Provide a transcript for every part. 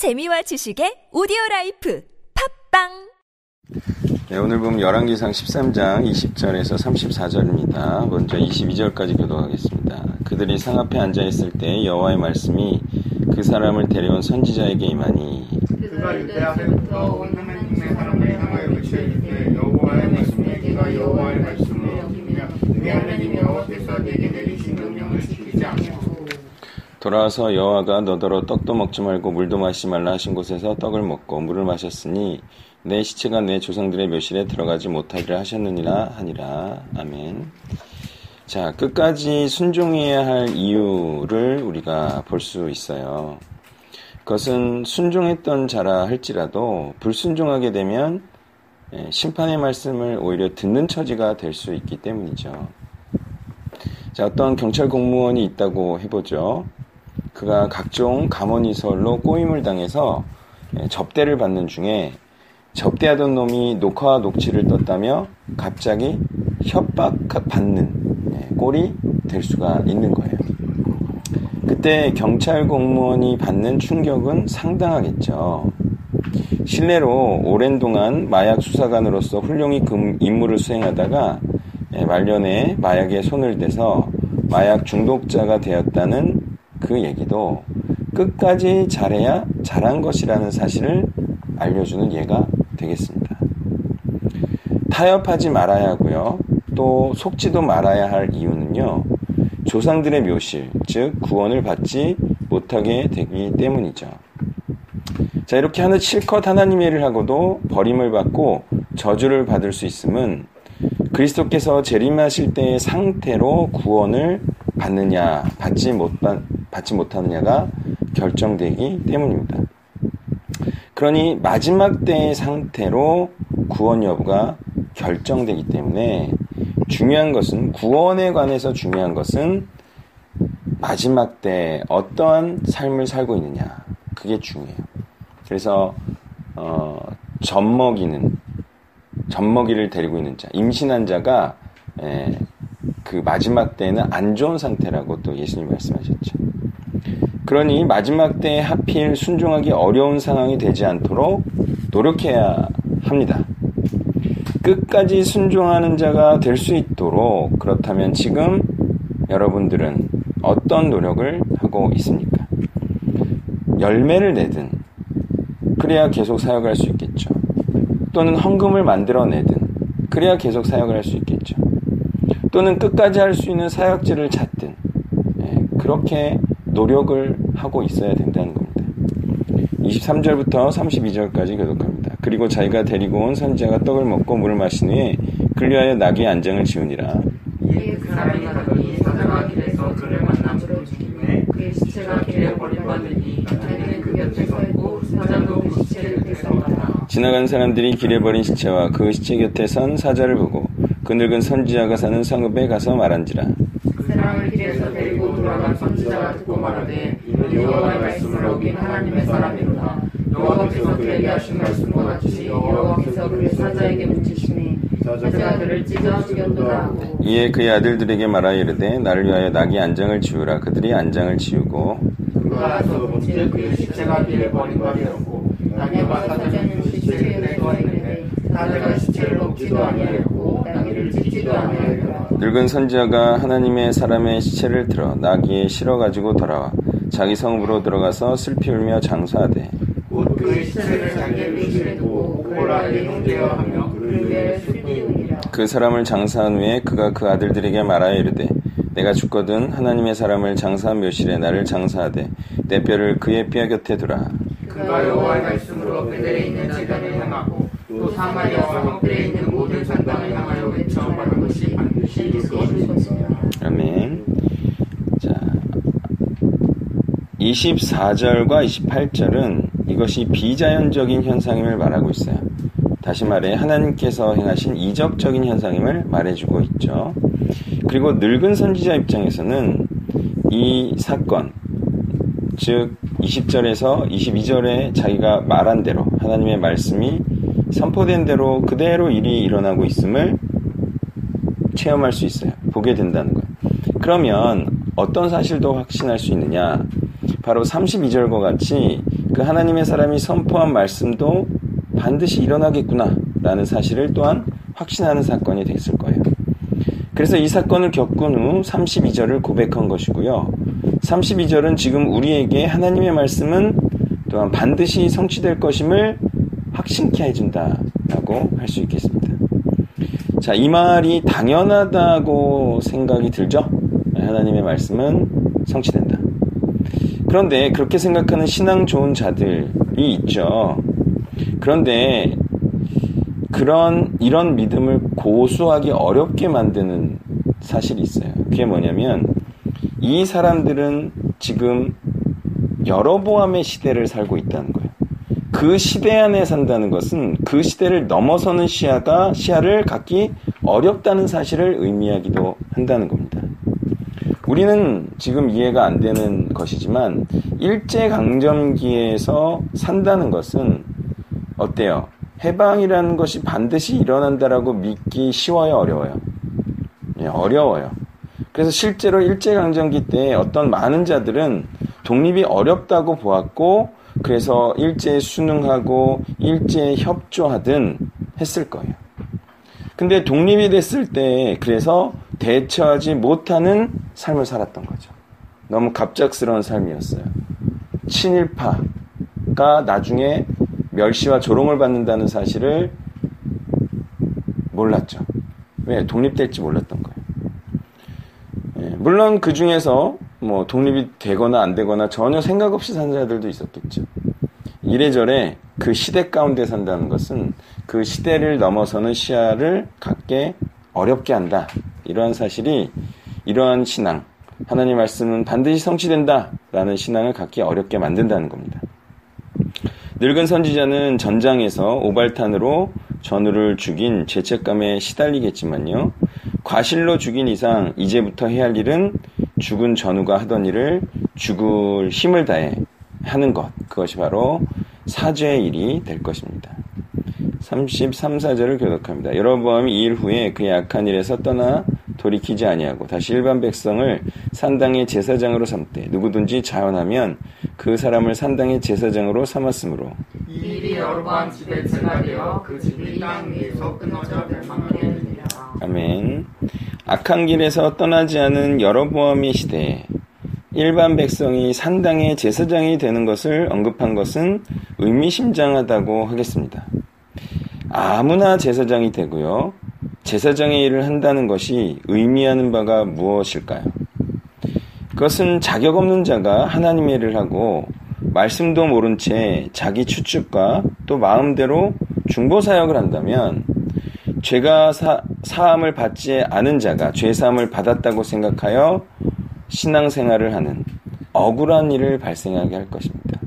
재미와 지식의 오디오 라이프 팟빵 네, 오늘 본문 열왕기상 13장 20절에서 34절입니다. 먼저 22절까지 교독하겠습니다. 그들이 상 앞에 앉아 있을 때 여호와의 말씀이 그 사람을 데려온 선지자에게 임하니 그가 유다에서부터 온 하나님의 사람을 향하여 외쳐 이르되 여호와의 말씀에 네가 여호와의 말씀을 어기며 네 하나님 여호와께서 네게 돌아와서 여호와가 너더러 떡도 먹지 말고 물도 마시지 말라 하신 곳에서 떡을 먹고 물을 마셨으니 내 시체가 내 조상들의 묘실에 들어가지 못하리라 하셨느니라 하니라 아멘. 자 끝까지 순종해야 할 이유를 우리가 볼 수 있어요. 그것은 순종했던 자라 할지라도 불순종하게 되면 예, 심판의 말씀을 오히려 듣는 처지가 될 수 있기 때문이죠. 자, 어떤 경찰 공무원이 있다고 해보죠. 그가 각종 감언이설로 꼬임을 당해서 예, 접대를 받는 중에 접대하던 놈이 녹화와 녹취를 떴다며 갑자기 협박받는 예, 꼴이 될 수가 있는 거예요. 그때 경찰 공무원이 받는 충격은 상당하겠죠. 실내로 오랜 동안 마약 수사관으로서 훌륭히 그 임무를 수행하다가 예, 말년에 마약에 손을 대서 마약 중독자가 되었다는 그 얘기도 끝까지 잘해야 잘한 것이라는 사실을 알려주는 예가 되겠습니다. 타협하지 말아야 하고요. 또 속지도 말아야 할 이유는요. 조상들의 묘실, 즉 구원을 받지 못하게 되기 때문이죠. 자, 이렇게 하는 실컷 하나님의 일을 하고도 버림을 받고 저주를 받을 수 있음은 그리스도께서 재림하실 때의 상태로 구원을 받느냐, 받지 못, 받 지 못하느냐가 결정되기 때문입니다. 그러니 마지막 때의 상태로 구원 여부가 결정되기 때문에 중요한 것은 구원에 관해서 중요한 것은 마지막 때 어떠한 삶을 살고 있느냐 그게 중요해요. 그래서 어, 젖먹이는 젖먹이를 데리고 있는 자 임신한 자가 에, 그 마지막 때는 안 좋은 상태라고 또 예수님 말씀하셨죠. 그러니 마지막 때에 하필 순종하기 어려운 상황이 되지 않도록 노력해야 합니다. 끝까지 순종하는 자가 될 수 있도록 그렇다면 지금 여러분들은 어떤 노력을 하고 있습니까? 열매를 내든 그래야 계속 사역을 할수 있겠죠. 또는 헌금을 만들어내든 그래야 계속 사역을 할 수 있겠죠. 또는 끝까지 할 수 있는 사역지를 찾든 예, 그렇게 노력을 하고 있어야 된다는 겁니다. 23절부터 32절까지 교독합니다. 그리고 자기가 데리고 온 선지자가 떡을 먹고 물을 마신 후에 근류하여 낙의 안장을 지우니라. 이에 그 사람이 가더니 사자가 길에서 그를 만남으로 죽임에 그의 시체가 길에 버림받으니 자기는 그 곁에 서 있고 사자도 그 시체 곁에 서었다 지나간 사람들이 길에 버린 시체와 그 시체 곁에 선 사자를 보고 그 늙은 선지자가 사는 성읍에 가서 말한지라. 그 사람을 길에서 데리고 돌아간 선지자가 듣고 말하되 여호와의 말씀을 어긴 하나님의 사람이로다 여호와께서 그에게 하신 말씀과 같이 여호와께서 그의 사자에게 묻히시니 사자가 그를 찢어 죽였도다 하고 이에 그의 아들들에게 말하여 이르되 나를 위하여 낙의 안장을 지우라. 그들이 안장을 지우고 그가 가서 본즉 그의 시체가 길에 버림받았고 낙엽과 사자는 시체에 내서 있는데 사자가 시체를 먹지도 아니하였고 낙엽을 찢지도 아니하였더라 늙은 선지자가 하나님의 사람의 시체를 들어 나귀에 실어 가지고 돌아와 자기 성읍으로 들어가서 슬피 울며 장사하되 곧 그의 시체를 두고 하며 숲이우니라. 그 사람을 장사한 후에 그가 그 아들들에게 말하여 이르되 내가 죽거든 하나님의 사람을 장사한 묘실에 나를 장사하되 내 뼈를 그의 뼈 곁에 두라. 그가 여호와의 말씀으로 베델에 있는 지단을 향하고 또 사마리아와 한글에 있는 모든 산당을 향하여 외쳐 말한 것이 것이니라 아멘. 자 24절과 28절은 이것이 비자연적인 현상임을 말하고 있어요. 다시 말해 하나님께서 행하신 이적적인 현상임을 말해주고 있죠. 그리고 늙은 선지자 입장에서는 이 사건 즉 20절에서 22절에 자기가 말한 대로 하나님의 말씀이 선포된 대로 그대로 일이 일어나고 있음을 체험할 수 있어요. 보게 된다는 거예요. 그러면 어떤 사실도 확신할 수 있느냐? 바로 32절과 같이 그 하나님의 사람이 선포한 말씀도 반드시 일어나겠구나 라는 사실을 또한 확신하는 사건이 됐을 거예요. 그래서 이 사건을 겪은 후 32절을 고백한 것이고요. 32절은 지금 우리에게 하나님의 말씀은 또한 반드시 성취될 것임을 확신케 해준다라고 할 수 있겠습니다. 자, 이 말이 당연하다고 생각이 들죠? 하나님의 말씀은 성취된다. 그런데 그렇게 생각하는 신앙 좋은 자들이 있죠. 그런데 그런 이런 믿음을 고수하기 어렵게 만드는 사실이 있어요. 그게 뭐냐면 이 사람들은 지금 여러보암의 시대를 살고 있다는 거예요. 그 시대 안에 산다는 것은 그 시대를 넘어서는 시야가 시야를 갖기 어렵다는 사실을 의미하기도 한다는 겁니다. 우리는 지금 이해가 안 되는 것이지만 일제 강점기에서 산다는 것은 어때요? 해방이라는 것이 반드시 일어난다라고 믿기 쉬워요, 어려워요? 예, 어려워요. 그래서 실제로 일제강점기 때 어떤 많은 자들은 독립이 어렵다고 보았고, 그래서 일제에 순응하고 일제에 협조하든 했을 거예요. 근데 독립이 됐을 때, 그래서 대처하지 못하는 삶을 살았던 거죠. 너무 갑작스러운 삶이었어요. 친일파가 나중에 멸시와 조롱을 받는다는 사실을 몰랐죠. 왜? 독립될지 몰랐던 거예요. 예, 물론 그 중에서 뭐 독립이 되거나 안 되거나 전혀 생각 없이 산 자들도 있었겠죠. 이래저래 그 시대 가운데 산다는 것은 그 시대를 넘어서는 시야를 갖게 어렵게 한다. 이러한 사실이 이러한 신앙, 하나님 말씀은 반드시 성취된다. 라는 신앙을 갖기 어렵게 만든다는 겁니다. 늙은 선지자는 전장에서 오발탄으로 전우를 죽인 죄책감에 시달리겠지만요. 과실로 죽인 이상 이제부터 해야 할 일은 죽은 전우가 하던 일을 죽을 힘을 다해 하는 것. 그것이 바로 사죄의 일이 될 것입니다. 33, 4절을 교독합니다. 여러보암이 이일 후에 그의 악한 일에서 떠나 돌이키지 아니하고 다시 일반 백성을 산당의 제사장으로 삼되 누구든지 자원하면 그 사람을 산당의 제사장으로 삼았으므로 이 일이 여러보암 집에 제가 되어 그 집이 땅 위에서 끊어져 멸망하게 되리라. 아멘. 악한 길에서 떠나지 않은 여러보암의 시대에 일반 백성이 산당의 제사장이 되는 것을 언급한 것은 의미심장하다고 하겠습니다. 아무나 제사장이 되고요. 제사장의 일을 한다는 것이 의미하는 바가 무엇일까요? 그것은 자격 없는 자가 하나님의 일을 하고 말씀도 모른 채 자기 추측과 또 마음대로 중보 사역을 한다면 죄가 사, 사함을 받지 않은 자가 죄 사함을 받았다고 생각하여 신앙생활을 하는 억울한 일을 발생하게 할 것입니다.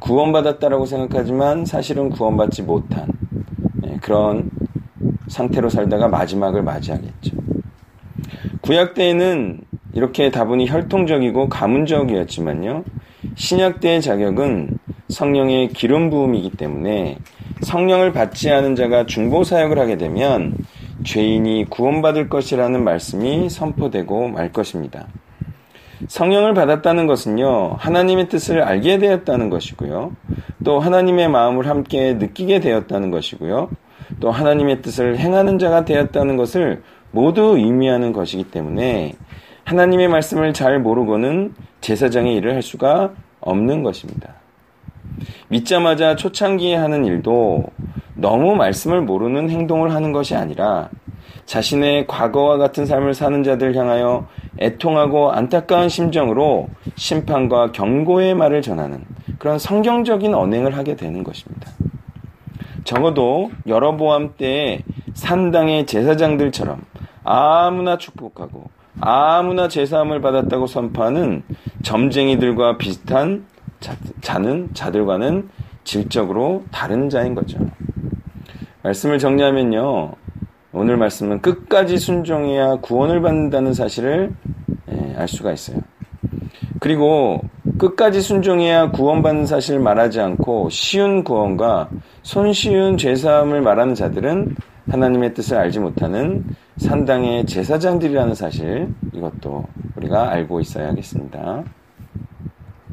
구원받았다라고 생각하지만 사실은 구원받지 못한 예, 그런 상태로 살다가 마지막을 맞이하겠죠. 구약 때에는 이렇게 다분히 혈통적이고 가문적이었지만요. 신약 때의 자격은 성령의 기름 부음이기 때문에 성령을 받지 않은 자가 중보 사역을 하게 되면 죄인이 구원받을 것이라는 말씀이 선포되고 말 것입니다. 성령을 받았다는 것은요, 하나님의 뜻을 알게 되었다는 것이고요, 또 하나님의 마음을 함께 느끼게 되었다는 것이고요, 또 하나님의 뜻을 행하는 자가 되었다는 것을 모두 의미하는 것이기 때문에 하나님의 말씀을 잘 모르고는 제사장의 일을 할 수가 없는 것입니다. 믿자마자 초창기에 하는 일도 너무 말씀을 모르는 행동을 하는 것이 아니라 자신의 과거와 같은 삶을 사는 자들 향하여 애통하고 안타까운 심정으로 심판과 경고의 말을 전하는 그런 성경적인 언행을 하게 되는 것입니다. 적어도 여러보암 때의 산당의 제사장들처럼 아무나 축복하고 아무나 제사함을 받았다고 선포하는 점쟁이들과 비슷한 자, 는 자들과는 질적으로 다른 자인 거죠. 말씀을 정리하면요. 오늘 말씀은 끝까지 순종해야 구원을 받는다는 사실을 예, 알 수가 있어요. 그리고 끝까지 순종해야 구원받는 사실을 말하지 않고 쉬운 구원과 손쉬운 죄사함을 말하는 자들은 하나님의 뜻을 알지 못하는 산당의 제사장들이라는 사실 이것도 우리가 알고 있어야겠습니다.